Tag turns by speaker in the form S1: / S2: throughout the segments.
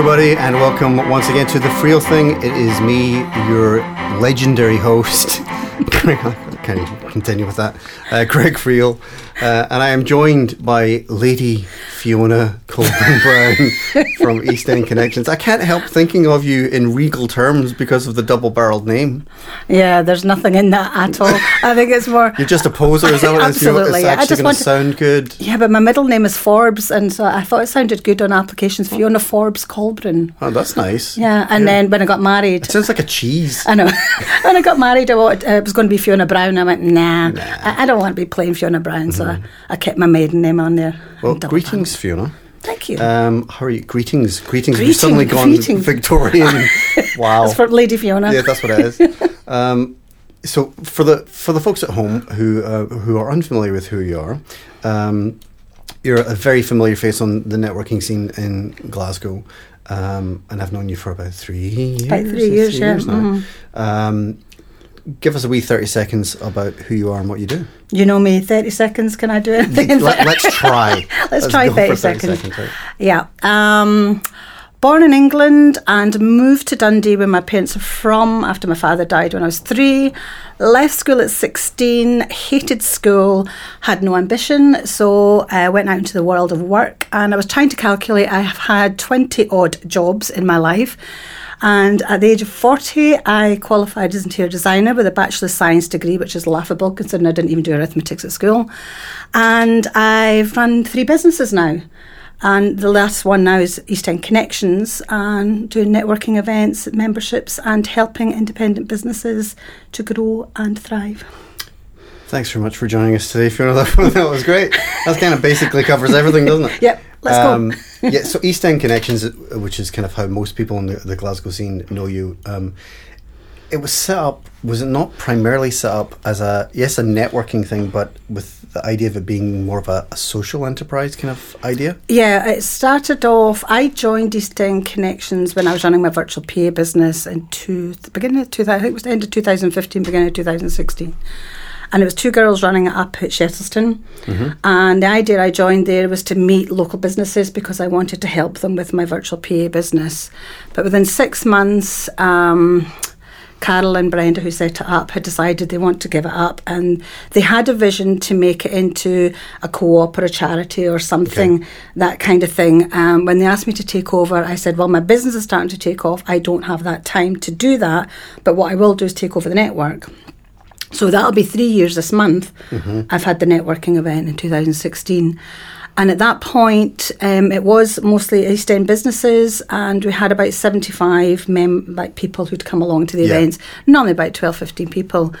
S1: Everybody, and welcome once again to the Friel Thing. It is me, your legendary host. You continue with that? Uh, Greg Friel, uh, and I am joined by Lady Fiona Colbron Brown from East End Connections. I can't help thinking of you in regal terms because of the double-barreled name.
S2: Yeah, there's nothing in that at all. I think it's more.
S1: You're just a poser, is that what it is? You're-
S2: Absolutely,
S1: It's
S2: yeah. I
S1: actually
S2: just want
S1: to sound good.
S2: Yeah, but my middle name is Forbes, and so I thought it sounded good on applications. Fiona Forbes Colbron.
S1: Oh, that's nice.
S2: Yeah, and then when I got married,
S1: It sounds like a cheese.
S2: I know. when I got married, I wanted, uh, it was going to be Fiona Brown. I went, nah, I, I don't want to be playing Fiona Brown, so I, I kept my maiden name on there.
S1: Mm-hmm. Well, greetings, Fiona.
S2: Thank you.
S1: Um, how are you? Greetings, greetings.
S2: Greeting,
S1: suddenly gone
S2: greeting.
S1: Victorian. wow.
S2: That's for Lady Fiona.
S1: yeah, that's what it is. Um, so for the for the folks at home who uh, who are unfamiliar with who you are, um, you're a very familiar face on the networking scene in Glasgow, um, and I've known you for about three years.
S2: About three years, yeah.
S1: now.
S2: Mhm.
S1: Um, give us a wee thirty seconds about who you are and what you do.
S2: You know me, 30 seconds, can I do anything? in
S1: Let, us try.
S2: Let's try
S1: go for
S2: 30 seconds.
S1: right?
S2: Yeah. Um, born in England and moved to Dundee where my parents are from after my father died when I was three. Left school at 16, hated school, had no ambition, so I went out into the world of work and I was trying to calculate. I have had 20 odd jobs in my life. And at the age of 40, I qualified as interior designer with a Bachelor of Science degree, which is laughable considering I didn't even do arithmetics at school. And I've run three businesses now. And the last one now is East End Connections and doing networking events, memberships, and helping independent businesses to grow and thrive.
S1: Thanks very much for joining us today, Fiona. That, that was great. That kind of basically covers everything, doesn't it?
S2: Yep, let's
S1: um,
S2: go.
S1: yeah, so East End Connections, which is kind of how most people in the, the Glasgow scene know you. Um, it was set up. Was it not primarily set up as a yes a networking thing, but with the idea of it being more of a, a social enterprise kind of idea?
S2: Yeah, it started off. I joined East End Connections when I was running my virtual PA business in two, the beginning of 2000, I think it was the end of 2015, beginning of 2016. And it was two girls running it up at Shettleston. And the idea I joined there was to meet local businesses because I wanted to help them with my virtual PA business. But within six months, um, Carol and Brenda, who set it up, had decided they want to give it up, and they had a vision to make it into a co-op or a charity or something,
S1: Okay.
S2: that kind of thing. Um, when they asked me to take over, I said, "Well, my business is starting to take off. I don't have that time to do that, but what I will do is take over the network." So that'll be three years this month. I've had the networking event in 2016. And at that point, um, it was mostly East End businesses, and we had about 75 mem- like people who'd come along to the
S1: Yeah.
S2: events, normally about 12, 15 people.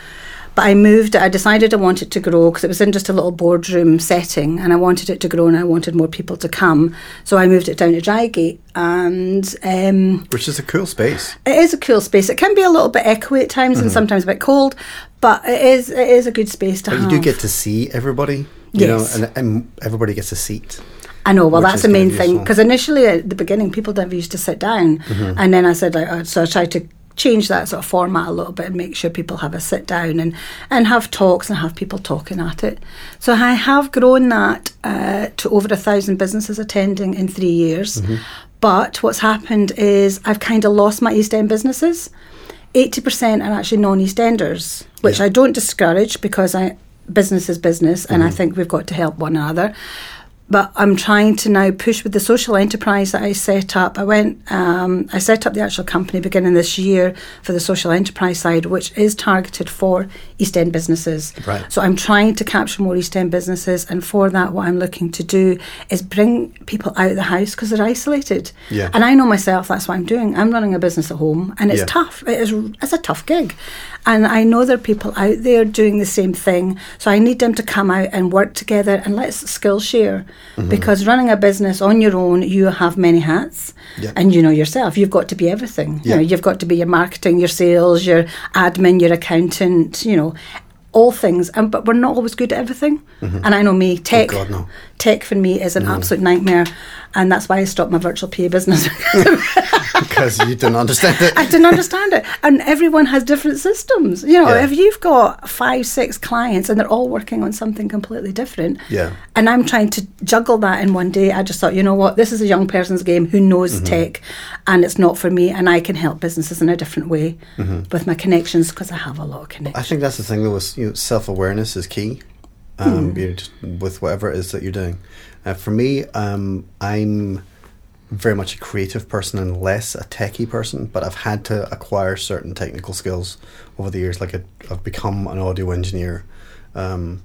S2: But I moved, I decided I wanted to grow because it was in just a little boardroom setting, and I wanted it to grow and I wanted more people to come. So I moved it down to Drygate, and um,
S1: Which is a cool space.
S2: it is a cool space. It can be a little bit echoey at times and sometimes a bit cold, but it is it is a good space to
S1: Mm-hmm. But
S2: have.
S1: you do get to see everybody, you
S2: Yes.
S1: know, and, and everybody gets a seat.
S2: I know. Well,
S1: which
S2: that's the main thing because initially at the beginning people never used to sit down,
S1: Mm-hmm.
S2: and then I said like, uh, so I tried to change that sort of format a little bit and make sure people have a sit down and and have talks and have people talking at it. So I have grown that uh, to over a thousand businesses attending in three years.
S1: Mm-hmm.
S2: But what's happened is I've kind of lost my East End businesses. 80% are actually non-East Enders, which
S1: Yeah.
S2: I don't discourage because I business is business and
S1: Mm-hmm.
S2: I think we've got to help one another. But I'm trying to now push with the social enterprise that I set up. I went, um, I set up the actual company beginning this year for the social enterprise side, which is targeted for East End businesses.
S1: Right.
S2: So I'm trying to capture more East End businesses, and for that, what I'm looking to do is bring people out of the house because they're isolated.
S1: Yeah.
S2: And I know myself. That's what I'm doing. I'm running a business at home, and it's
S1: Yeah.
S2: tough. It is. It's a tough gig, and I know there are people out there doing the same thing. So I need them to come out and work together, and let's skill share.
S1: Mm-hmm.
S2: Because running a business on your own, you have many hats,
S1: Yeah.
S2: and you know yourself. You've got to be everything.
S1: Yeah.
S2: You know, you've got to be your marketing, your sales, your admin, your accountant. You know. All things, and but we're not always good at everything. And I know me, tech,
S1: Mm-hmm. Oh, God, no.
S2: Tech for me is an absolute nightmare, and that's why I stopped my virtual PA business.
S1: because you didn't understand it.
S2: I didn't understand it. And everyone has different systems. You know,
S1: Yeah.
S2: if you've got five, six clients and they're all working on something completely different,
S1: Yeah.
S2: and I'm trying to juggle that in one day, I just thought, you know what, this is a young person's game who knows
S1: Mm-hmm.
S2: tech and it's not for me, and I can help businesses in a different way
S1: Mm-hmm.
S2: with my connections because I have a lot of connections.
S1: I think that's the thing though. Is you know, self awareness is key. Um, you know, just with whatever it is that you're doing. Uh, for me, um, I'm very much a creative person and less a techie person. But I've had to acquire certain technical skills over the years. Like I, I've become an audio engineer, um,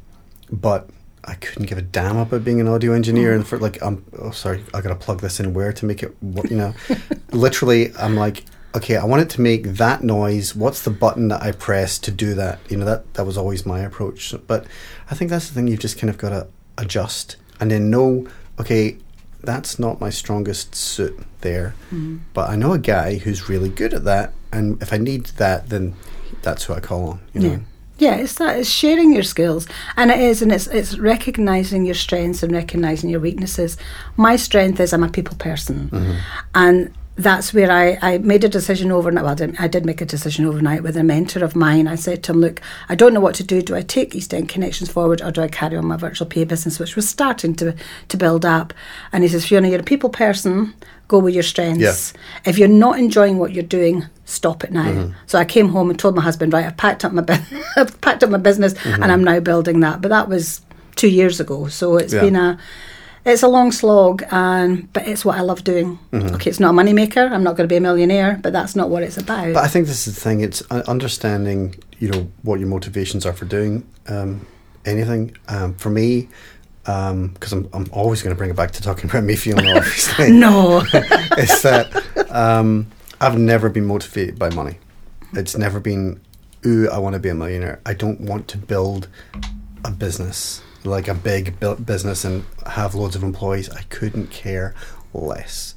S1: but I couldn't give a damn about being an audio engineer. And for like, I'm oh sorry, I gotta plug this in where to make it. You know, literally, I'm like, okay, I want it to make that noise. What's the button that I press to do that? You know, that that was always my approach. But I think that's the thing. You've just kind of got to adjust and then know, okay, that's not my strongest suit there. Mm-hmm. But I know a guy who's really good at that, and if I need that, then that's who I call on. You know.
S2: Yeah. Yeah, it's that it's sharing your skills, and it is, and it's it's recognizing your strengths and recognizing your weaknesses. My strength is I'm a people person, mm-hmm. and that's where I, I made a decision overnight. Well, I, didn't, I did make a decision overnight with a mentor of mine. I said to him, "Look, I don't know what to do. Do I take East End Connections forward, or do I carry on my virtual PA business, which was starting to to build up?" And he says, "Fiona, you're a people person. Go with your strengths. If you're not enjoying what you're doing, stop it now."
S1: Mm-hmm.
S2: So I came home and told my husband, "Right, I've packed up my bu- I've packed up my business,
S1: Mm-hmm.
S2: and I'm now building that." But that was two years ago, so it's
S1: Yeah.
S2: been a it's a long slog, and but it's what I love doing.
S1: Mm-hmm.
S2: Okay, it's not a money maker. I'm not going to be a millionaire, but that's not what it's about.
S1: But I think this is the thing. It's uh, understanding, you know, what your motivations are for doing um, anything. Um, for me, because I'm, I'm always going to bring it back to talking about me feeling obviously.
S2: no,
S1: it's that um, I've never been motivated by money. It's never been, ooh, I want to be a millionaire. I don't want to build a business, like a big business and have loads of employees. I couldn't care less.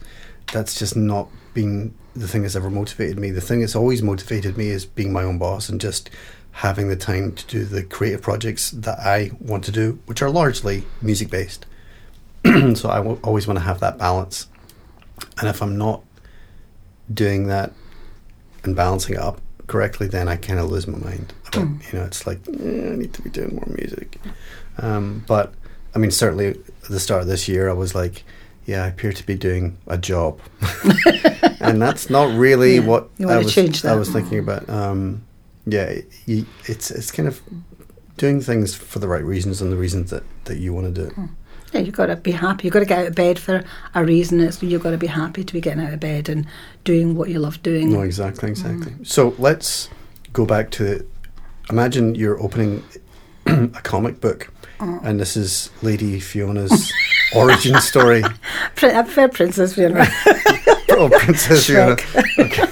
S1: That's just not been the thing that's ever motivated me. The thing that's always motivated me is being my own boss and just having the time to do the creative projects that I want to do, which are largely music based. so I w- always want to have that balance. And if I'm not doing that and balancing it up correctly, then I kind of lose my mind. About, You know, it's like eh, I need to be doing more music. Um, but I mean, certainly at the start of this year, I was like, yeah, I appear to be doing a job, and that's not really
S2: Yeah,
S1: what I was. I was thinking about. Um, yeah, you, it's it's kind of doing things for the right reasons and the reasons that, that you want to do it.
S2: yeah, you've got to be happy. You've got to get out of bed for a reason. It's you've got to be happy to be getting out of bed and doing what you love doing.
S1: No, exactly, exactly. So let's go back to imagine you're opening a comic book, and this is Lady Fiona's origin story.
S2: Prin- I prefer Princess Fiona.
S1: oh, Princess Fiona. Okay.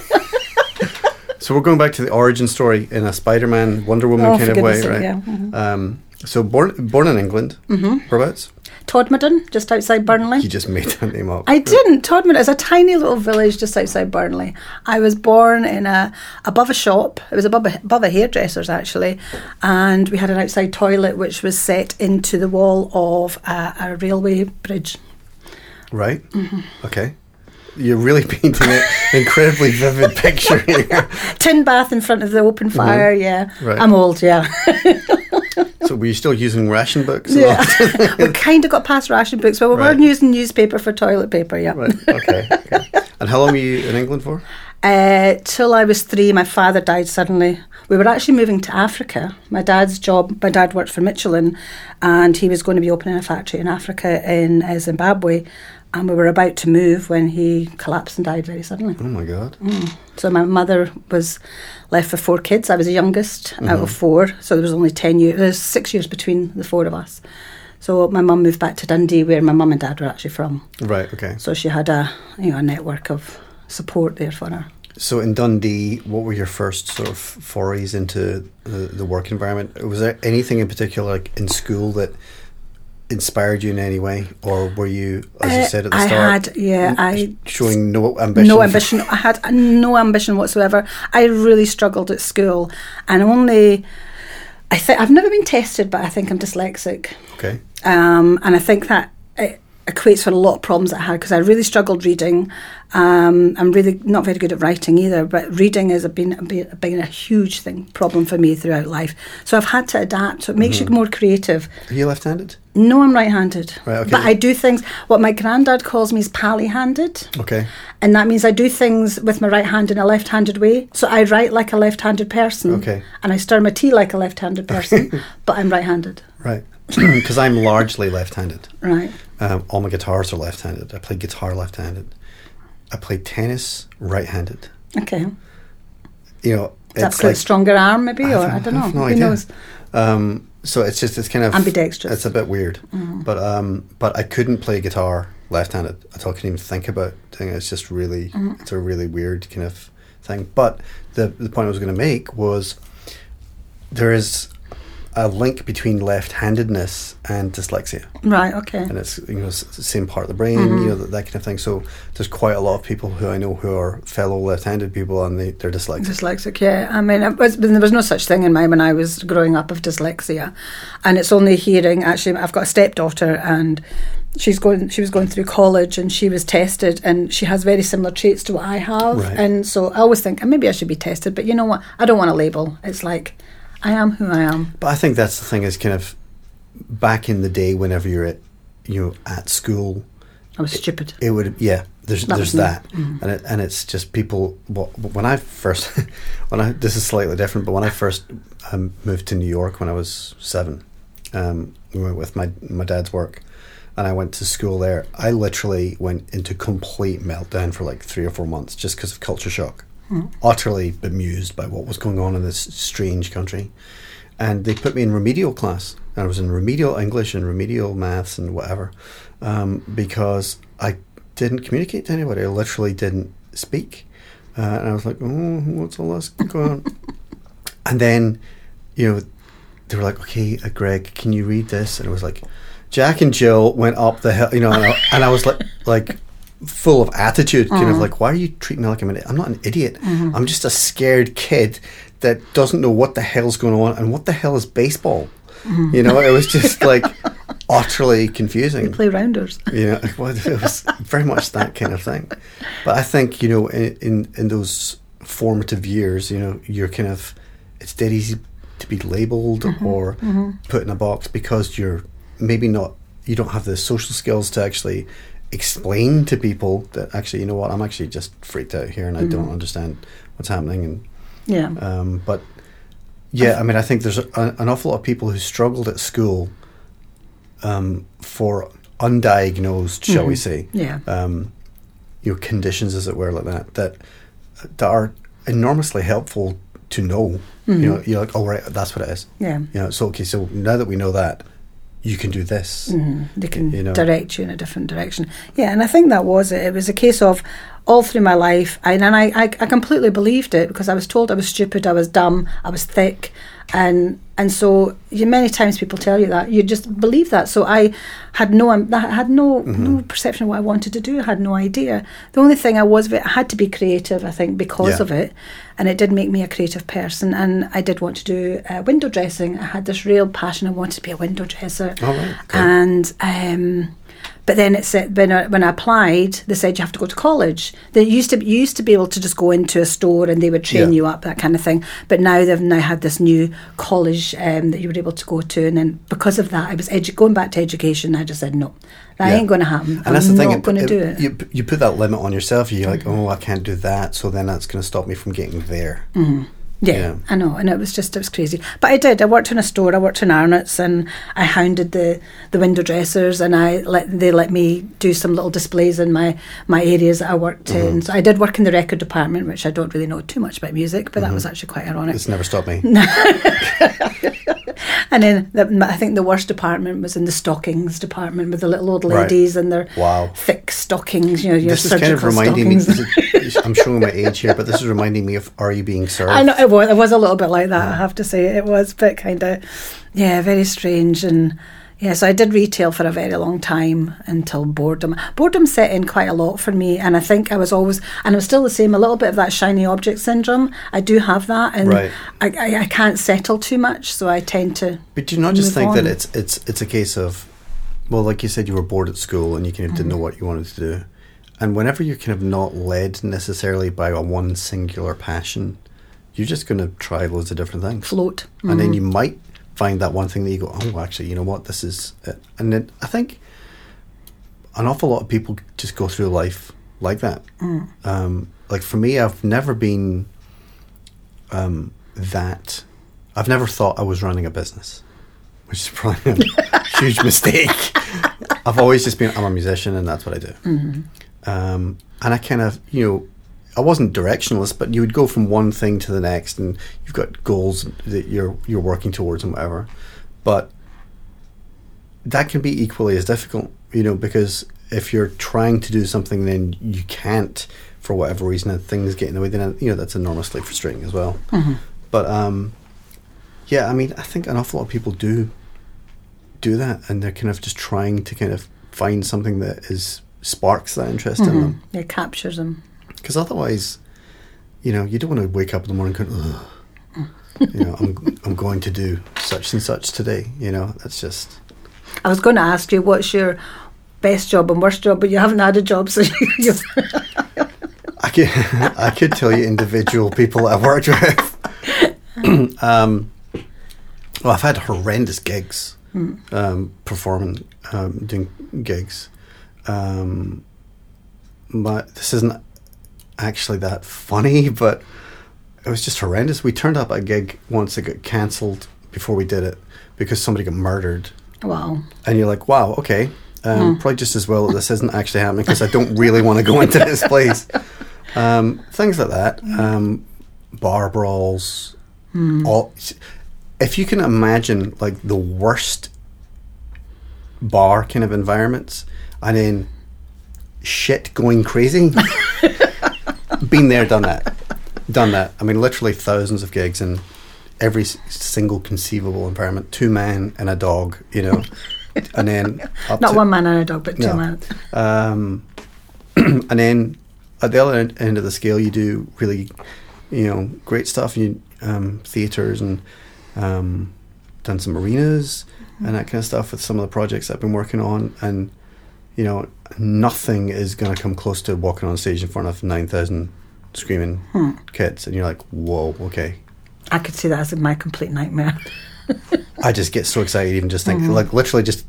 S1: so we're going back to the origin story in a Spider-Man, Wonder Woman
S2: Oh,
S1: kind of way, right?
S2: yeah. Mhm.
S1: Um, so born born in England, mm-hmm. whereabouts?
S2: Todmorden, just outside Burnley.
S1: You just made that name up.
S2: I didn't. Todmorden is a tiny little village just outside Burnley. I was born in a above a shop. It was above a, above a hairdresser's actually, and we had an outside toilet which was set into the wall of a, a railway bridge.
S1: Right.
S2: Mm-hmm.
S1: Okay. You're really painting an incredibly vivid picture here.
S2: Tin bath in front of the open fire. Yeah,
S1: Mm-hmm. Right.
S2: I'm old. Yeah,
S1: So were you still using ration books?
S2: yeah. we kind of got past ration books, but we
S1: Right.
S2: were using newspaper for toilet paper. Yeah.
S1: Right. Okay. okay. And how long were you in England for?
S2: Uh, till I was three, my father died suddenly. We were actually moving to Africa. My dad's job, my dad worked for Michelin, and he was going to be opening a factory in Africa in uh, Zimbabwe. And we were about to move when he collapsed and died very suddenly.
S1: Oh my God. Mm.
S2: So my mother was left with four kids. I was the youngest out of mm-hmm. four, so there was only ten years. There's six years between the four of us. So my mum moved back to Dundee, where my mum and dad were actually from.
S1: Right. Okay.
S2: So she had a you know a network of support there for her.
S1: So in Dundee, what were your first sort of forays into the, the work environment? Was there anything in particular, like in school, that inspired you in any way, or were you, as you
S2: Uh,
S1: said at the
S2: I
S1: start,
S2: had, yeah, I
S1: showing no ambition?
S2: no ambition. I had no ambition whatsoever. I really struggled at school, and only I think I've never been tested, but I think I'm dyslexic,
S1: Okay.
S2: um, and I think that. It, equates for a lot of problems that I had because I really struggled reading. Um, I'm really not very good at writing either, but reading has been, been, a huge thing problem for me throughout life. So I've had to adapt. So it makes
S1: Mm-hmm.
S2: you more creative.
S1: Are you left-handed?
S2: No, I'm right-handed,
S1: Right, okay.
S2: but I do things. What my granddad calls me is pally-handed.
S1: Okay.
S2: And that means I do things with my right hand in a left handed way. So I write like a left handed person.
S1: Okay.
S2: And I stir my tea like a left handed person, but I'm right handed.
S1: Right. Because I'm largely left-handed.
S2: Right.
S1: Um, all my guitars are left-handed. I play guitar left-handed. I play tennis right-handed.
S2: Okay.
S1: You know,
S2: That's
S1: it's
S2: like
S1: like
S2: stronger arm, maybe,
S1: I
S2: or I don't
S1: I
S2: know.
S1: have no
S2: Who
S1: idea.
S2: knows?
S1: Um, so it's just it's kind of
S2: Ambidextrous.
S1: It's a bit weird, but um, but I couldn't play guitar left-handed at all. I couldn't even think about doing it. It's just really it's a really weird kind of thing. But the the point I was going to make was there is a link between left-handedness and dyslexia,
S2: Right. Okay.
S1: and it's you know s- the same part of the brain,
S2: Mm-hmm.
S1: you know that, that kind of thing. So there's quite a lot of people who I know who are fellow left-handed people, and they they're dyslexic.
S2: Dyslexic, yeah. I mean, was, there was no such thing in mine when I was growing up of dyslexia, and it's only hearing. Actually, I've got a stepdaughter, and she's going. She was going through college, and she was tested, and she has very similar traits to what I have.
S1: Right.
S2: And so I always think, "Oh, maybe I should be tested, but you know what? I don't want a label. It's like I am who I am.
S1: But I think that's the thing is kind of back in the day whenever you're at you know at school
S2: I was stupid.
S1: it would yeah there's
S2: That
S1: there's that. and it, and it's just people well, when I first when I this is slightly different but when I first um, moved to New York when I was 7 um, we went with my my dad's work and I went to school there. I literally went into complete meltdown for like 3 or 4 months just because of culture shock utterly bemused by what was going on in this strange country and they put me in remedial class. I was in remedial English and remedial maths and whatever, um, because I didn't communicate to anybody. I literally didn't speak, uh, and I was like, "Oh, what's all this going on?" and then, you know, they were like, "Okay, uh, Greg, can you read this?" And it was like, Jack and Jill went up the hill, you know, and I, and I was like, like full of attitude, kind of mm. like, why are you treating me like I'm an? I'm not an idiot. Mm-hmm. I'm just a scared kid that doesn't know what the hell's going on and what the hell is baseball. Mm-hmm. You know, it was just like utterly confusing.
S2: Play rounders.
S1: You know, well, it was very much that kind of thing. But I think you know, in, in in those formative years, you know, you're kind of it's dead easy to be labeled mm-hmm. or put in a box because you're maybe not you don't have the social skills to actually explain to people that actually you know what I'm actually just freaked out here and I don't understand what's happening and
S2: Yeah.
S1: um, but yeah, I mean, I think there's a, an awful lot of people who struggled at school um, for undiagnosed, shall we say,
S2: yeah.
S1: um, you know, conditions, as it were, like that, that that are enormously helpful to know. You know, you're like, oh right, that's what it is.
S2: Yeah.
S1: You know, so okay, so now that we know that, you can do this.
S2: Mhm. They can
S1: you know.
S2: direct you in a different direction. Yeah, and I think that was it. It was a case of all through my life, and, and I, I, I completely believed it because I was told I was stupid, I was dumb, I was thick, and and so you, many times people tell you that you just believe that. So I had no, um, I had no
S1: Mm-hmm.
S2: no perception of what I wanted to do. I had no idea. The only thing I was, I had to be creative. I think because
S1: Yeah.
S2: of it, and it did make me a creative person. And I did want to do uh, window dressing. I had this real passion. I wanted to be a window dresser.
S1: All right, okay.
S2: And um, but then it said when I, when I applied, they said you have to go to college. They used to you used to be able to just go into a store and they would train
S1: Yeah.
S2: you up that kind of thing. But now they've now had this new college um, that you were able to go to, and then because of that, I was edu- going back to education. I just said no, that
S1: Yeah.
S2: ain't going to happen.
S1: And that's
S2: I'm
S1: the thing.
S2: not going to do it. Mm-hmm.
S1: You, you put that limit on yourself. You're like, oh, I can't do that. So then that's going to stop me from getting there.
S2: Yeah,
S1: Yeah.
S2: I know, and it was just it was crazy. But I did. I worked in a store. I worked in Arnott's, and I hounded the, the window dressers, and I let they let me do some little displays in my my areas that I worked
S1: Mm-hmm.
S2: in. So I did work in the record department, which I don't really know too much about music, but that was actually quite ironic.
S1: It's never stopped me.
S2: And then the, I think the worst department was in the stockings department with the little old
S1: Right.
S2: ladies and their
S1: Wow.
S2: thick stockings. You know, your
S1: This is
S2: surgical
S1: kind of reminding me.
S2: stockings.
S1: is- I'm showing my age here, but this is reminding me of Are You Being Served?
S2: I know it was. It was a little bit like that. I have to say it was, but kind of, yeah, very strange. And yeah, so I did retail for a very long time until boredom. Boredom set in quite a lot for me, and I think I was always, and I'm still the same. A little bit of that shiny object syndrome. I do have that, and
S1: Right.
S2: I, I, I can't settle too much, so I tend to.
S1: But do you not just think that it's it's it's a case of well, like you said, you were bored at school and you kind of didn't mm-hmm. know what you wanted to do. And whenever you're kind of not led necessarily by a one singular passion, you're just going to try loads of different things.
S2: Float.
S1: And then you might find that one thing that you go, oh, actually, you know what, this is it. And then I think an awful lot of people just go through life like that. Um, like for me, I've never been um, that. I've never thought I was running a business, which is probably a huge mistake. I've always just been, I'm a musician and that's what I do. Um, and I kind of, you know, I wasn't directionless, but you would go from one thing to the next, and you've got goals that you're you're working towards and whatever. But that can be equally as difficult, you know, because if you're trying to do something, then you can't for whatever reason, and things get in the way. Then you know that's enormously frustrating as well. But um, yeah, I mean, I think an awful lot of people do do that, and they're kind of just trying to kind of find something that is sparks that interest in them
S2: Yeah, captures them.
S1: because otherwise, you know, you don't want to wake up in the morning going, Ugh. you know, I'm I'm going to do such and such today. You know, that's just
S2: I was going to ask you what's your best job and worst job, but you haven't had a job, so you
S1: I could I could tell you individual people I've worked with. um, well, I've had horrendous gigs, um, performing, um, doing gigs. Um, but this isn't actually that funny, but it was just horrendous. We turned up a gig once that got cancelled before we did it because somebody got murdered.
S2: wow.
S1: and you're like, wow, okay, um, probably just as well that this isn't actually happening because I don't really want to go into this place. Um, things like that, um, bar brawls, all. If you can imagine like the worst bar kind of environments, and then shit going crazy. Been there, done that, done that. I mean, literally thousands of gigs in every single conceivable environment. Two men and a dog, you know, and then
S2: Not one man and a dog, but two
S1: No.
S2: men.
S1: um, and then at the other end, of the scale, you do really, you know, great stuff. You um, theaters and um, done some arenas and that kind of stuff with some of the projects I've been working on. And you know, nothing is going to come close to walking on stage in front of nine thousand screaming kids. And you're like, whoa, okay.
S2: I could see that as my complete nightmare.
S1: I just get so excited even just thinking, like literally just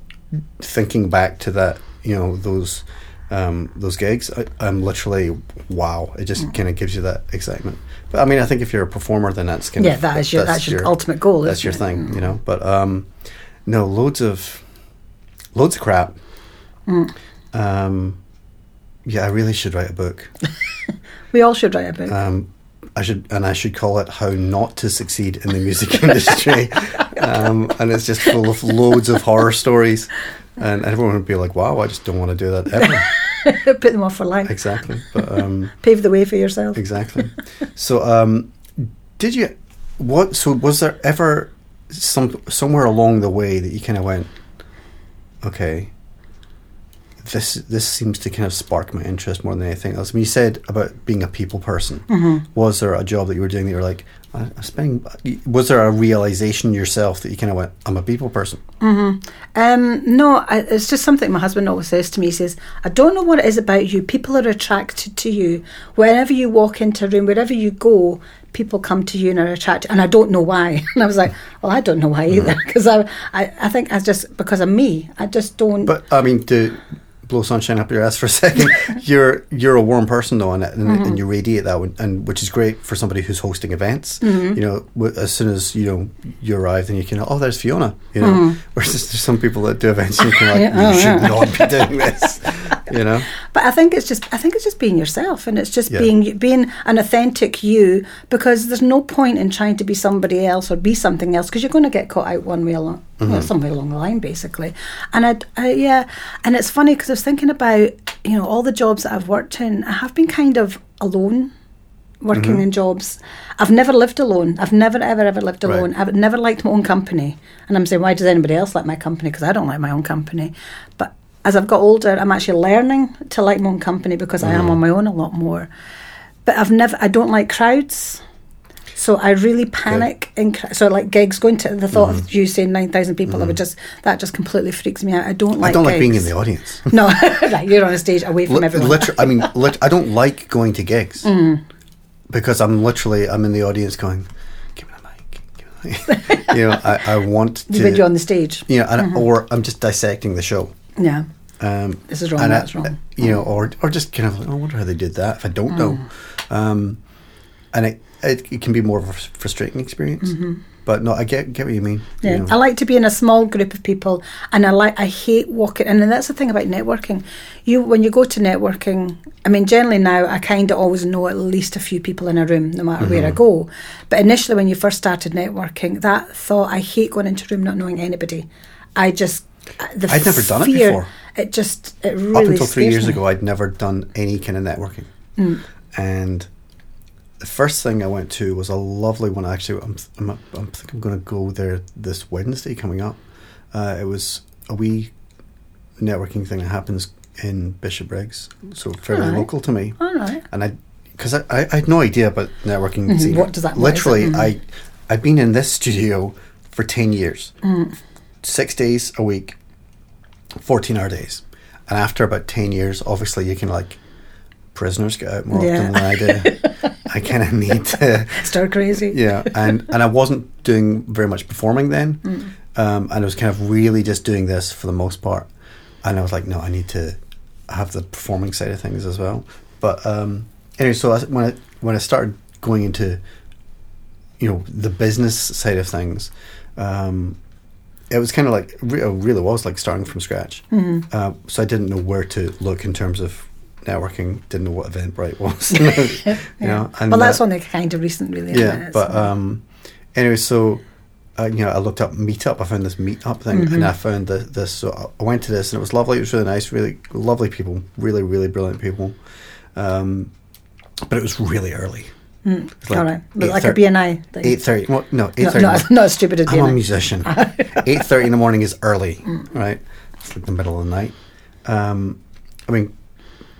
S1: thinking back to that, you know, those um, those gigs. I, I'm literally wow. It just kind of gives you that excitement. But I mean, I think if you're a performer, then that's kind
S2: Yeah,
S1: of yeah,
S2: that is your- that's your ultimate goal,
S1: That's your
S2: it?
S1: thing, you know. But um, no, loads of loads of crap.
S2: Mm.
S1: Um, yeah, I really should write a book.
S2: we all should write a book.
S1: Um, I should, and I should call it "How Not to Succeed in the Music Industry," um, and it's just full of loads of horror stories, and everyone would be like, "Wow, I just don't want to do that ever."
S2: Put them off for life.
S1: exactly, but um,
S2: Pave the way for yourself.
S1: exactly. So, um, did you? What? So, was there ever some somewhere along the way that you kind of went, "Okay, this this seems to kind of spark my interest more than anything else." I mean, you said about being a people person. Mm-hmm. Was there a job that you were doing that you were like, I, "I'm spending"? Was there a realization yourself that you kind of went, "I'm a people person"? Mm-hmm.
S2: Um, no, I, it's just something my husband always says to me. He says, I don't know what it is about you. People are attracted to you. Wherever you walk into a room, wherever you go, people come to you and are attracted. And I don't know why. And I was like, well, I don't know why mm-hmm. either. Because I, I, I think I just, because of me, I just don't.
S1: But I mean, to blow sunshine up your ass for a second, you're you're a warm person though, and, and, and mm-hmm. you radiate that, one, and which is great for somebody who's hosting events. Mm-hmm. You know, w- as soon as you know you arrive, then you can oh, there's Fiona. You know, mm-hmm. whereas there's some people that do events, and you can like,
S2: Yeah, oh,
S1: you
S2: oh,
S1: should
S2: yeah.
S1: not be doing this. You know,
S2: But I think it's just I think it's just being yourself and it's just
S1: Yeah.
S2: being being an authentic you because there's no point in trying to be somebody else or be something else because you're going to get caught out one way along
S1: Mm-hmm.
S2: well, somewhere along the line basically. And I, I yeah, and it's funny because I was thinking about you know all the jobs that I've worked in. I have been kind of alone. Working
S1: Mm-hmm.
S2: in jobs, I've never lived alone. I've never, ever, ever lived
S1: Right.
S2: alone. I've never liked my own company, and I'm saying, why does anybody else like my company? Because I don't like my own company. But as I've got older, I'm actually learning to like my own company because I am on my own a lot more. But I've never, I don't like crowds. So I really panic. In, cr- so like gigs, going to the thought of you saying nine thousand people, I would just that just completely freaks me out. I don't like.
S1: I don't like being in the audience.
S2: No, right, you're on a stage away from
S1: Li-
S2: everyone.
S1: liter- I mean, lit- I don't like going to gigs
S2: Mm.
S1: because I'm literally I'm in the audience going, "Give me the mic." Give me the mic." you know, I, I want to.
S2: the video on the stage.
S1: you know, and,
S2: Mm-hmm.
S1: or I'm just dissecting the show.
S2: Yeah.
S1: Um,
S2: This is wrong,
S1: and I-
S2: that's wrong.
S1: You know, or or just kind of like, oh, I wonder how they did that. If I don't know,
S2: Mm.
S1: um, and it, it it can be more of a frustrating experience. But no, I get get what you mean. you
S2: Mm-hmm. Yeah,
S1: know.
S2: I like to be in a small group of people, and I like I hate walking. And then that's the thing about networking. You when you go to networking, I mean, generally now I kind of always know at least a few people in a room, no matter where I
S1: Mm-hmm.
S2: go. But initially, when you first started networking, that thought I hate going into a room not knowing anybody. I just the
S1: I'd never done it before.
S2: It just it really
S1: Up until three years
S2: me.
S1: ago, I'd never done any kind of networking,
S2: Mm.
S1: and the first thing I went to was a lovely one. Actually, I'm I'm, I'm think I'm going to go there this Wednesday coming up. Uh, it was a wee networking thing that happens in Bishopbriggs, so fairly
S2: Alright.
S1: local to me.
S2: All right.
S1: and I because I, I, I had no idea about networking.
S2: Mhm.
S1: scene.
S2: What does that-?
S1: Literally,
S2: Mhm.
S1: I I'd been in this studio for ten years,
S2: Mm.
S1: six days a week, fourteen hour days, and after about ten years, obviously you can like prisoners get out more
S2: Yeah.
S1: often than I do. I kind of need to,
S2: Start crazy.
S1: yeah, and and I wasn't doing very much performing then,
S2: Mm.
S1: um, and I was kind of really just doing this for the most part, and I was like, no, I need to have the performing side of things as well. But um, anyway, so I, when I when I started going into, you know, the business side of things, um, it was kind of like it really was like starting from scratch.
S2: Mhm.
S1: Uh, so I didn't know where to look in terms of networking. Didn't know what Eventbrite was. you know, and
S2: well, that's
S1: uh,
S2: only kind of recent, really.
S1: yeah, but um, anyway, so uh, you know, I looked up Meetup. I found this Meetup thing,
S2: Mhm.
S1: and I found the, this. So I went to this, and it was lovely. It was really nice, really lovely people, really, really brilliant people. Um, but it was really early.
S2: Mm,
S1: It's like
S2: all right, but like a
S1: 8:30
S2: BNI thing.
S1: Eight thirty. Well, no, eight
S2: no,
S1: thirty.
S2: not, as stupid as
S1: I'm a musician. Eight thirty in the morning is early, right? It's like the middle of the night. Um, I mean,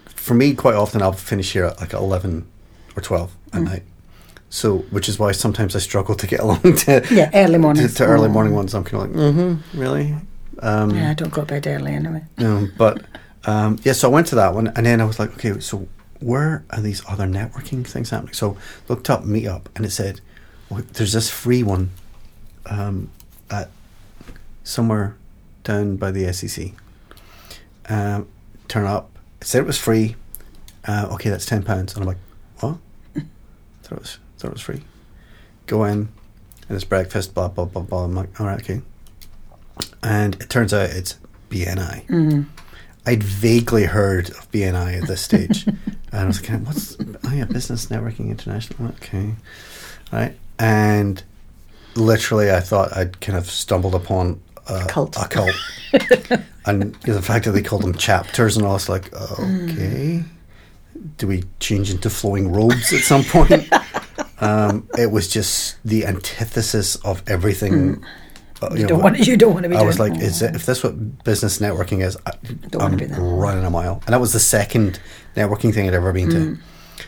S1: for me, quite often I'll finish here at like eleven or twelve at night. So, which is why sometimes I struggle to get along to
S2: Yeah, early
S1: to,
S2: mornings.
S1: to early
S2: Oh.
S1: morning ones. I'm kind of like, mm-hmm, really. Um,
S2: Yeah, I don't go to bed early anyway.
S1: no, but um, yeah, so I went to that one, and then I was like, okay, so where are these other networking things happening? So looked up Meetup, and it said well, there's this free one um, at somewhere down by the SEC. Um, turn up. It said it was free. Uh, okay, that's ten pounds, and I'm like, what? thought it was thought it was free. Go in, and it's breakfast. Blah blah blah blah. I'm like, all right, okay. And it turns out it's BNI.
S2: Mm.
S1: I'd vaguely heard of BNI at this stage, and I was like, "What's oh yeah, Business Networking International? Okay, right." And literally, I thought I'd kind of stumbled upon a
S2: Cult.
S1: A cult, and the fact that they called them chapters and all, it's like, okay, do we change into flowing robes at some point? um, it was just the antithesis of everything. uh,
S2: You,
S1: know,
S2: don't want you don't want to be
S1: I was like,
S2: oh.
S1: it, if this what business networking is, I,
S2: Don't wanna
S1: I'm
S2: be
S1: running a mile. And that was the second networking thing I'd ever been
S2: Mm.
S1: to.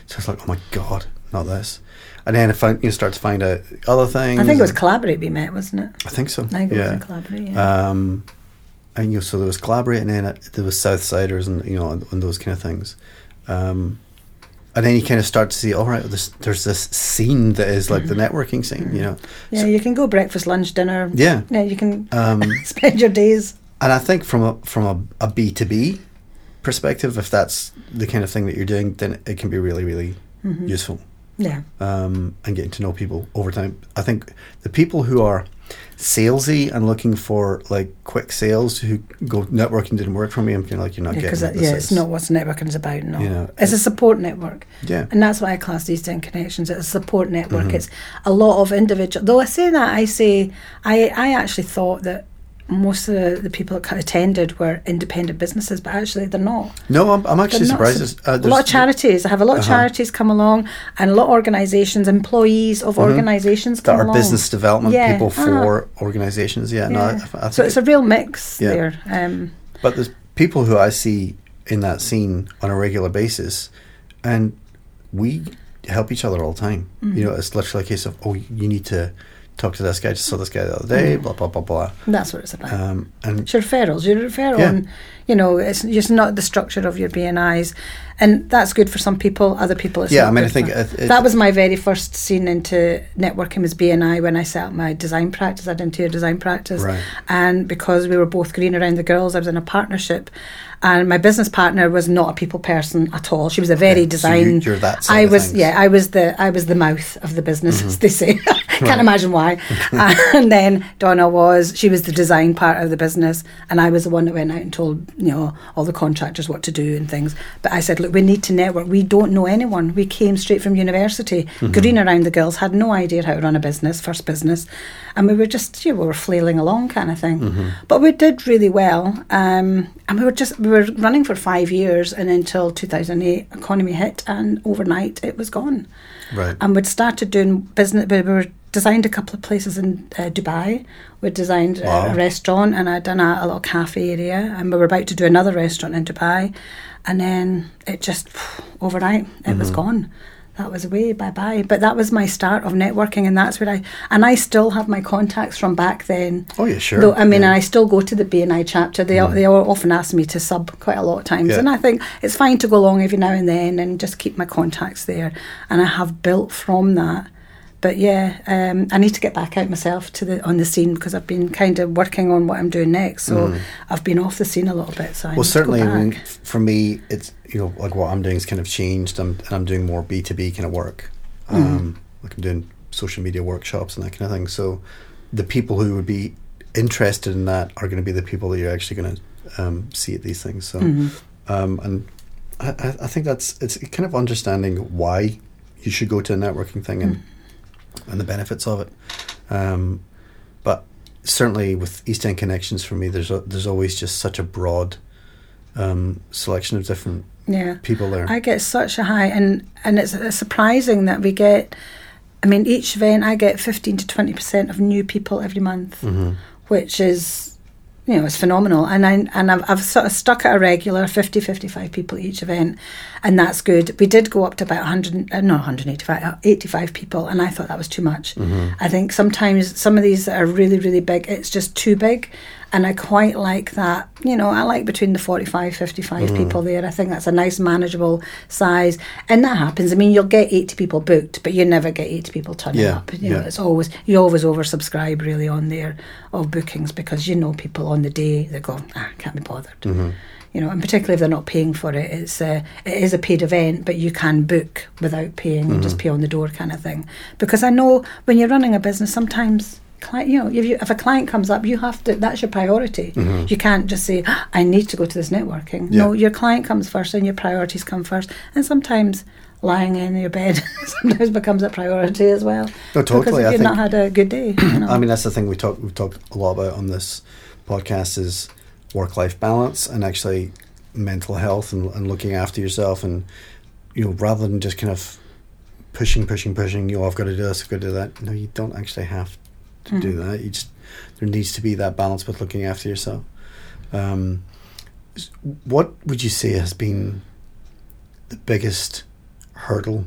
S1: So I was like, oh my god, not this. And then I found, you start to find out other things.
S2: I think it was Collaborate we met, wasn't it?
S1: I think so.
S2: I think it
S1: yeah.
S2: Collaborate, yeah.
S1: Um, and you know, so there was collaborate, and then there was Southsiders, and you know, and, and those kind of things. Um, and then you kind of start to see, all right, there's, there's this scene that is like the networking scene, you know.
S2: Mm-hmm. yeah,
S1: so-
S2: you can go breakfast, lunch, dinner.
S1: Yeah.
S2: Yeah, you can
S1: Um,
S2: spend your days.
S1: And I think from a from a, a B2B perspective, if that's the kind of thing that you're doing, then it can be really, really
S2: Mm-hmm.
S1: useful.
S2: Yeah.
S1: Um, and getting to know people over time. I think the people who are salesy and looking for like quick sales who go networking didn't work for me. I'm kind of like you're not
S2: Yeah,
S1: getting
S2: because
S1: what
S2: yeah, it's
S1: is.
S2: not what networking is about. No,
S1: You know,
S2: it's a support network,
S1: Yeah.
S2: and that's why I class East End connections. It's a support network.
S1: Mm-hmm.
S2: It's a lot of individual. Though I say that, I say I I actually thought that most of the, people that attended were independent businesses, but actually they're not.
S1: No, I'm, I'm actually
S2: They're
S1: surprised. uh,
S2: a lot of charities. I have a lot of
S1: Uh-huh.
S2: charities come along, and a lot of organisations, employees of organisations
S1: Mm-hmm. that
S2: come
S1: are
S2: along.
S1: business development
S2: Yeah,
S1: people
S2: uh-huh.
S1: for organizations. Yeah, no, I, I
S2: so it's a real mix
S1: Yeah.
S2: there. Um,
S1: But there's people who I see in that scene on a regular basis, and we help each other all the time.
S2: Mm-hmm.
S1: You know, it's literally a case of oh, you need to talk to this guy. Just saw this guy the other day.
S2: Mm-hmm.
S1: Blah blah blah blah.
S2: That's what it's about.
S1: Um, and
S2: It's your referrals. You refer
S1: Yeah.
S2: on, you know, it's just not the structure of your BNIs. And that's good for some people, other people it's
S1: Yeah, I mean, I think it- it-
S2: that was my very first scene into networking was BNI when I set up my design practice, I had interior design practice.
S1: Right.
S2: And because we were both green around the girls, I was in a partnership. And my business partner was not a people person at all. She was a very
S1: Okay, so
S2: design.
S1: you- you're that side
S2: I was.
S1: Mm-hmm.
S2: yeah, I was the I was the mouth of the business, as they say. Can't imagine why. and then Donna was she was the design part of the business, and I was the one that went out and told you know all the contractors what to do and things. But I said, look, we need to network. We don't know anyone. We came straight from university,
S1: Mm-hmm.
S2: green around the girls, had no idea how to run a business, first business, and we were just you know, we were flailing along kind of thing.
S1: Mm-hmm.
S2: But we did really well, um, and we were just we were running for five years, and until 2008, economy hit, and overnight it was gone
S1: right.
S2: and we'd started doing business. We were designed a couple of places in uh, Dubai. We'd designed a-
S1: Wow.
S2: a restaurant and I'd done a, a little cafe area, and we were about to do another restaurant in Dubai, and then it just overnight it was gone. That was away, bye bye. But that was my start of networking, and that's where I and I still have my contacts from back then.
S1: oh yeah, sure.
S2: Though, I mean,
S1: yeah.
S2: I still go to the BNI chapter. They they all often ask me to sub quite a lot of times,
S1: Yeah.
S2: and I think it's fine to go along every now and then and just keep my contacts there. And I have built from that. But yeah, um, I need to get back out myself to the on the scene because I've been kind of working on what I'm doing next. So I've been off the scene a little bit. So
S1: Mm. well, certainly,
S2: to go
S1: I mean, for me, it's you know like what I'm doing has kind of changed. I'm and I'm doing more B two B kind of work. Um, like I'm doing social media workshops and that kind of thing. So the people who would be interested in that are going to be the people that you're actually going to um, see at these things. So, um, and I, I I think that's it's kind of understanding why you should go to a networking thing and and the benefits of it. Um, but certainly with East End connections for me, there's a, there's always just such a broad um, selection of different
S2: yeah.
S1: people there.
S2: I get such a high, and and it's uh, surprising that we get. I mean, each event I get fifteen to twenty percent of new people every month,
S1: Mm-hmm.
S2: which is, you know, it's phenomenal. And I and I've, I've sort of stuck at a regular 50, 55 people each event, and that's good. We did go up to about hundred, uh, no, one hundred eighty-five, uh, 85 people, and I thought that was too much. I think sometimes some of these that are really really big, it's just too big. And I quite like that. You know, I like between the 45, 55 people there. I think that's a nice, manageable size. And that happens. I mean, you'll get 80 people booked, but you never get 80 people turning
S1: Yeah,
S2: up. You know,
S1: yeah.
S2: it's always, you always oversubscribe really on there of bookings because you know people on the day that go, ah, can't be bothered.
S1: Mm-hmm.
S2: You know, and particularly if they're not paying for it, it's uh, it is a paid event, but you can book without paying and
S1: Mm-hmm.
S2: just pay on the door kind of thing. Because I know when you're running a business, sometimes client, you know, if you if a client comes up, you have to that's your priority. You can't just say, "Ah, I need to go to this networking. No,
S1: Mm-hmm.
S2: Your client comes first, and your priorities come first. And sometimes lying in your bed sometimes becomes a priority as well.
S1: No, totally,
S2: Because if
S1: I
S2: you've not had a good day, you know.
S1: I mean, that's the thing we talk we've talked a lot about on this podcast is work life balance and actually mental health and, and looking after yourself and you know rather than just kind of pushing, pushing, pushing. You know, I've got to do this, I've got to do that. No, you don't actually have to do
S2: Mm-hmm.
S1: that. You just there needs to be that balance with looking after yourself. Um, what would you say has been the biggest hurdle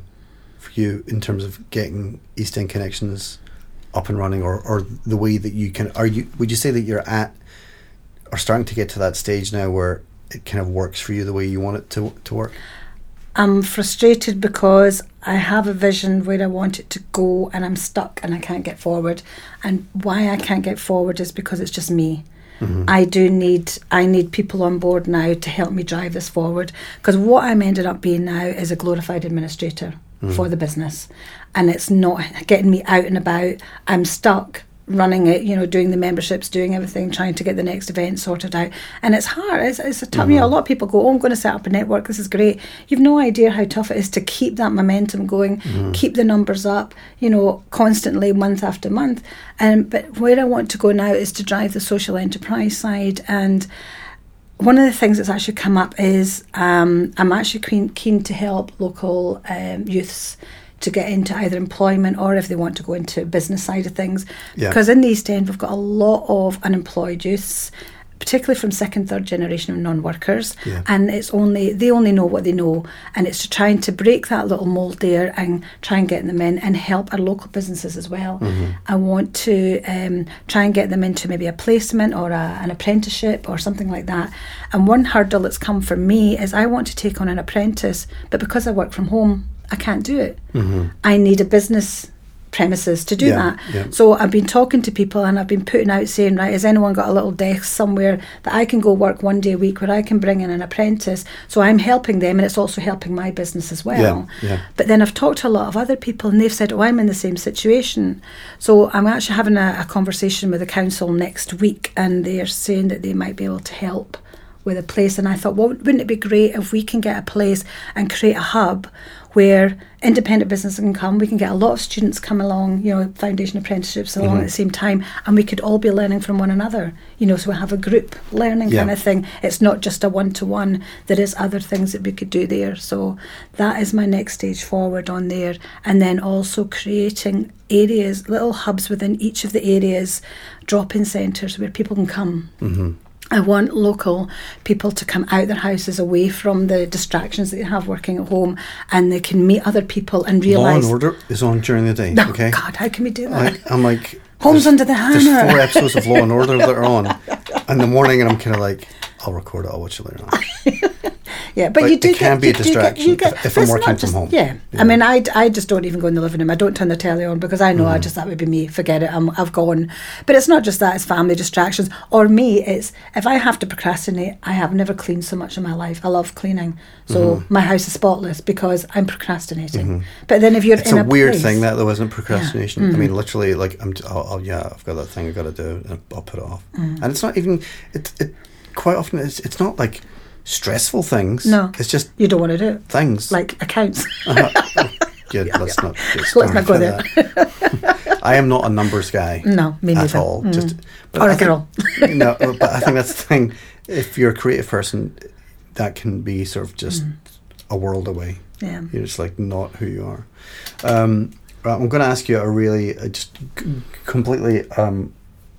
S1: for you in terms of getting East End connections up and running, or, or the way that you can? Are you? Would you say that you're at, or starting to get to that stage now where it kind of works for you the way you want it to to work?
S2: I'm frustrated because I have a vision where I want it to go and I'm stuck and I can't get forward. And why I can't get forward is because it's just me. Mm-hmm. I do need I need people on board now to help me drive this forward because what I'm ended up being now is a glorified administrator mm-hmm. for the business and it's not getting me out and about. I'm stuck running it, you know, doing the memberships, doing everything, trying to get the next event sorted out. And it's hard. It's, it's a tough, you know, a lot of people go, oh, I'm going to set up a network. This is great. You've no idea how tough it is to keep that momentum going, keep the numbers up, you know, constantly month after month. And but where I want to go now is to drive the social enterprise side. And one of the things that's actually come up is um, I'm actually keen, keen to help local um, youths to get into either employment or if they want to go into business side of things.
S1: Yeah.
S2: Because in the East End we've got a lot of unemployed youths particularly from second, third generation of non-workers,
S1: Yeah.
S2: and it's only they only know what they know, and it's trying to break that little mold there and try and get them in and help our local businesses as well. I want to um, try and get them into maybe a placement or a, an apprenticeship or something like that. And one hurdle that's come for me is I want to take on an apprentice, but because I work from home, I can't do it. Mm-hmm. I need a business premises to do
S1: Yeah,
S2: that.
S1: yeah.
S2: So I've been talking to people and I've been putting out saying, right, has anyone got a little desk somewhere that I can go work one day a week where I can bring in an apprentice? So I'm helping them and it's also helping my business as well.
S1: Yeah.
S2: But then I've talked to a lot of other people and they've said, oh, I'm in the same situation. So I'm actually having a, a conversation with the council next week and they're saying that they might be able to help with a place. And I thought, well, wouldn't it be great if we can get a place and create a hub where independent business can come? We can get a lot of students come along, you know, foundation apprenticeships along
S1: Mm-hmm.
S2: at the same time, and we could all be learning from one another, you know, so we have a group learning
S1: Yeah.
S2: kind of thing. It's not just a one to one, there is other things that we could do there. So that is my next stage forward on there. And then also creating areas, little hubs within each of the areas, drop in centres where people can come.
S1: Mm-hmm.
S2: I want local people to come out their houses away from the distractions that they have working at home and they can meet other people and realise.
S1: Law and Order is on during the day.
S2: Oh,
S1: okay.
S2: God, how can we do that?
S1: Like, I'm like.
S2: Homes under the hammer.
S1: There's four episodes of Law and Order that are on in the morning, and I'm kind of like, I'll record it. I'll watch it later on.
S2: Yeah, but,
S1: But
S2: you do
S1: it can
S2: get,
S1: be a
S2: you do get-
S1: distraction
S2: you get-
S1: if- I'm working
S2: not
S1: from
S2: just-
S1: home.
S2: Yeah.
S1: Yeah.
S2: I mean, I, I just don't even go in the living room. I don't turn the telly on because I know
S1: Mm-hmm.
S2: I just that would be me. Forget it. I'm, I've gone. But it's not just that. It's family distractions. Or me, it's if I have to procrastinate. I have never cleaned so much in my life. I love cleaning, so
S1: Mm-hmm.
S2: my house is spotless because I'm procrastinating. But then if you're
S1: It's
S2: in
S1: a,
S2: a,
S1: weird
S2: place-
S1: thing that there wasn't procrastination. I
S2: Mm-hmm.
S1: mean, literally, like I'm. Oh, oh yeah, I've got that thing I've got to do. And I'll put it off.
S2: Mm.
S1: And it's not even. It. It quite often it's. It's not like stressful things.
S2: No.
S1: It's just
S2: you don't want to do it,
S1: things.
S2: like accounts.
S1: Uh-huh. Yeah, let's not. get
S2: Let's not go
S1: that. I am not a numbers guy.
S2: No, me
S1: at
S2: neither.
S1: all.
S2: Mm.
S1: Just but
S2: Or a
S1: I think-
S2: girl.
S1: no, but I think that's the thing. If you're a creative person, that can be sort of just a world away.
S2: yeah.
S1: You're just like not who you are. Um, right, I'm going to ask you a really uh, just completely um,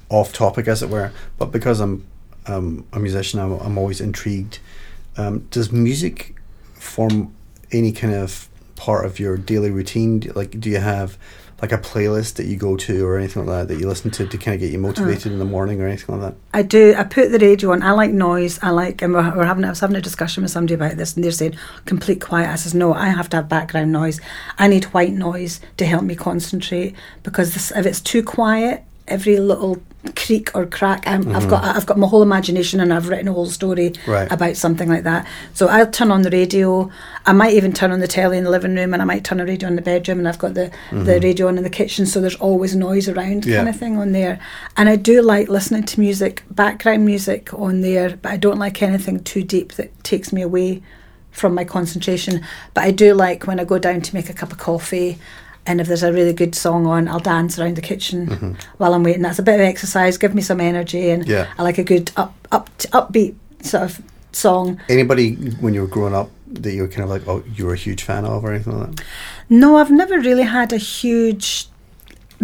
S1: off topic, as it were, but because I'm um, a musician, I'm, I'm always intrigued. Um, does music form any kind of part of your daily routine? Like, do you have like a playlist that you go to or anything like that that you listen to to kind of get you motivated in the morning or anything like that?
S2: I do. I put the radio on. I like noise. I like, and we're, we're having. I was having a discussion with somebody about this, and they're saying complete quiet. I says no. I have to have background noise. I need white noise to help me concentrate because this, if it's too quiet, every little creak or crack, I'm, I've mm-hmm. got. I've got my whole imagination, and I've written a whole story
S1: Right.
S2: about something like that. So I'll turn on the radio. I might even turn on the telly in the living room, and I might turn a radio in the bedroom, and I've got the the mm-hmm. radio on in the kitchen, so there's always noise around,
S1: Yeah.
S2: kind of thing on there. And I do like listening to music, background music on there, but I don't like anything too deep that takes me away from my concentration. But I do like when I go down to make a cup of coffee. And if there's a really good song on, I'll dance around the kitchen mm-hmm. while I'm waiting. That's a bit of exercise, give me some energy, and
S1: Yeah.
S2: I like a good up, up, upbeat sort of song.
S1: Anybody when you were growing up that you were kind of like, oh, you were a huge fan of or anything like that?
S2: No, I've never really had a huge.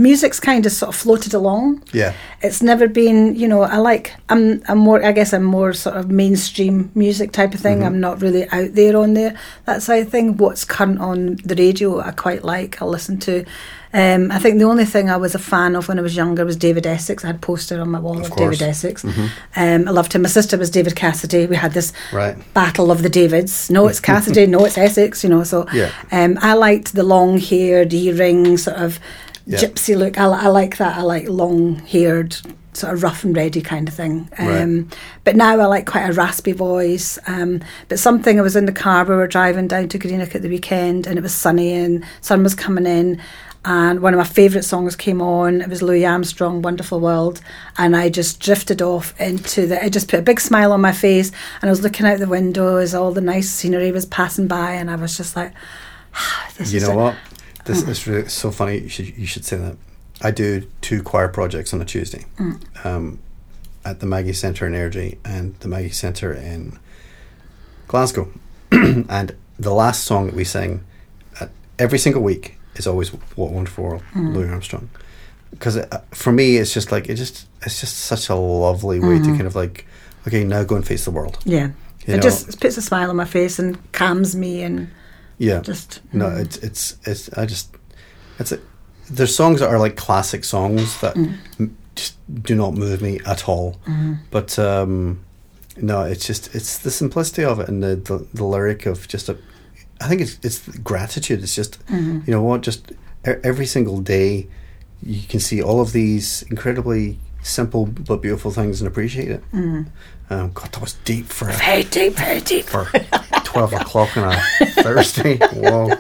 S2: Music's kind of sort of floated along.
S1: Yeah.
S2: It's never been, you know, I like, I'm, I'm more, I guess I'm more sort of mainstream music type of thing. I'm not really out there on there, that side of thing. What's current on the radio, I quite like, I'll listen to. Um, I think the only thing I was a fan of when I was younger was David Essex. I had a poster on my wall
S1: Of
S2: of. David Essex. Um, I loved him. My sister was David Cassidy. We had this
S1: Right.
S2: battle of the Davids. No, it's Cassidy. no, it's Essex. You know, so
S1: Yeah.
S2: um, I liked the long haired earring sort of
S1: Yeah.
S2: gypsy look. I, I like that. I like long haired, sort of rough and ready kind of thing. Um,
S1: Right.
S2: But now I like quite a raspy voice. Um, but something I was in the car, we were driving down to Greenock at the weekend, and it was sunny and sun was coming in. And one of my favourite songs came on. It was Louis Armstrong, "Wonderful World," and I just drifted off into the. It just put a big smile on my face, and I was looking out the window as all the nice scenery was passing by, and I was just like, "This
S1: You
S2: is
S1: know
S2: it."
S1: what? This is really so funny. You should you should say that. I do two choir projects on a Tuesday, mm. um, at the Maggie Centre in Airdrie and the Maggie Centre in Glasgow, and the last song that we sing at every single week is always "What Wonderful World," mm. Louis Armstrong. Because uh, for me, it's just like it just it's just such a lovely way to mm-hmm. kind of like okay, now go and face the world.
S2: Yeah.
S1: You
S2: it
S1: know-
S2: just puts a smile on my face and calms me and
S1: Yeah.
S2: just
S1: No,
S2: mm.
S1: it's it's it's. I just it's a, there's songs that are like classic songs that
S2: Mm.
S1: m- just do not move me at all.
S2: Mm-hmm.
S1: But um, no, it's just it's the simplicity of it and the the, the lyric of just a. I think it's it's gratitude. It's just
S2: Mm-hmm.
S1: you know what, just every single day, you can see all of these incredibly simple but beautiful things and appreciate it.
S2: Mm.
S1: Um, God, that was deep for
S2: very deep, very deep.
S1: for 12 o'clock on a Thursday. Whoa.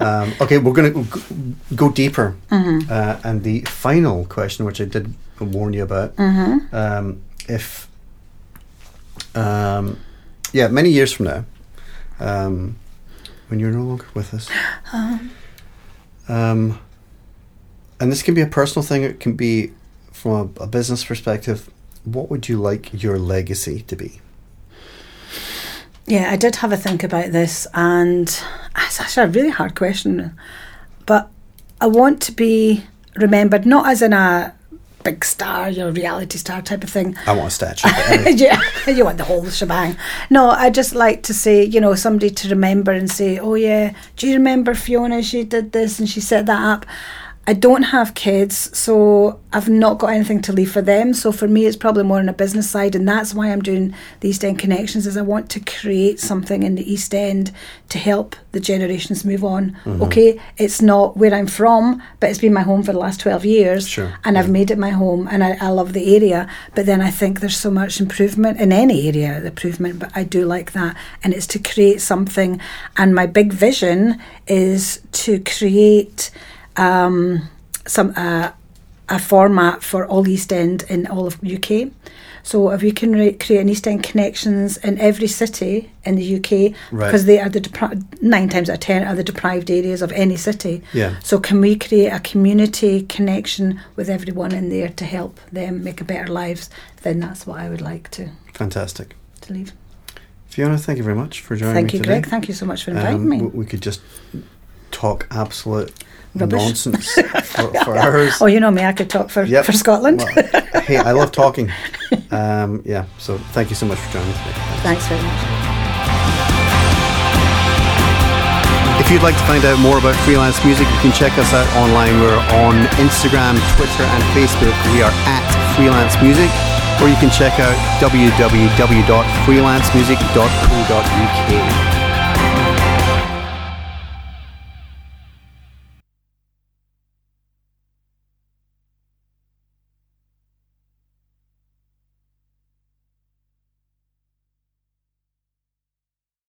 S1: Um, okay, we're going to go deeper.
S2: Mm-hmm.
S1: Uh, and the final question, which I did warn you about,
S2: Mm-hmm.
S1: um, if, um, yeah, many years from now, um, when you're no longer with us, um, and this can be a personal thing, it can be from a, a business perspective, what would you like your legacy to be?
S2: Yeah, I did have a think about this, and it's actually a really hard question. But I want to be remembered not as in a big star, you know, reality star type of thing.
S1: I want a statue. anyway.
S2: yeah, you want the whole shebang. No, I just like to say, you know, somebody to remember and say, oh yeah, do you remember Fiona? She did this and she set that up. I don't have kids, so I've not got anything to leave for them. So for me, it's probably more on a business side, and that's why I'm doing the East End Connections. Is I want to create something in the East End to help the generations move on. Mm-hmm. Okay, it's not where I'm from, but it's been my home for the last twelve years,
S1: Sure,
S2: and I've made it my home, and I, I love the area. But then I think there's so much improvement in any area, the improvement. But I do like that, and it's to create something. And my big vision is to create um, some uh, a format for all East End in all of UK. So if we can re- create an East End connections in every city in the UK,
S1: Right.
S2: because they are the depri- nine times out of ten are the deprived areas of any city.
S1: Yeah.
S2: So can we create a community connection with everyone in there to help them make a better lives? Then that's what I would like to
S1: Fantastic.
S2: to leave.
S1: Fiona, thank you very much for joining us.
S2: Thank
S1: me
S2: you,
S1: today.
S2: Greg. Thank you so much for inviting
S1: Um,
S2: me.
S1: We could just talk absolute
S2: Rubbish.
S1: nonsense for, for hours.
S2: Oh, you know me. I could talk for
S1: Yep.
S2: for Scotland.
S1: Well, hey, I love talking. Um, yeah, so thank you so much for joining us today.
S2: Thanks very much.
S1: If you'd like to find out more about freelance music, you can check us out online. We're on Instagram, Twitter, and Facebook. We are at freelance music, or you can check out www.freelancemusic.co.uk.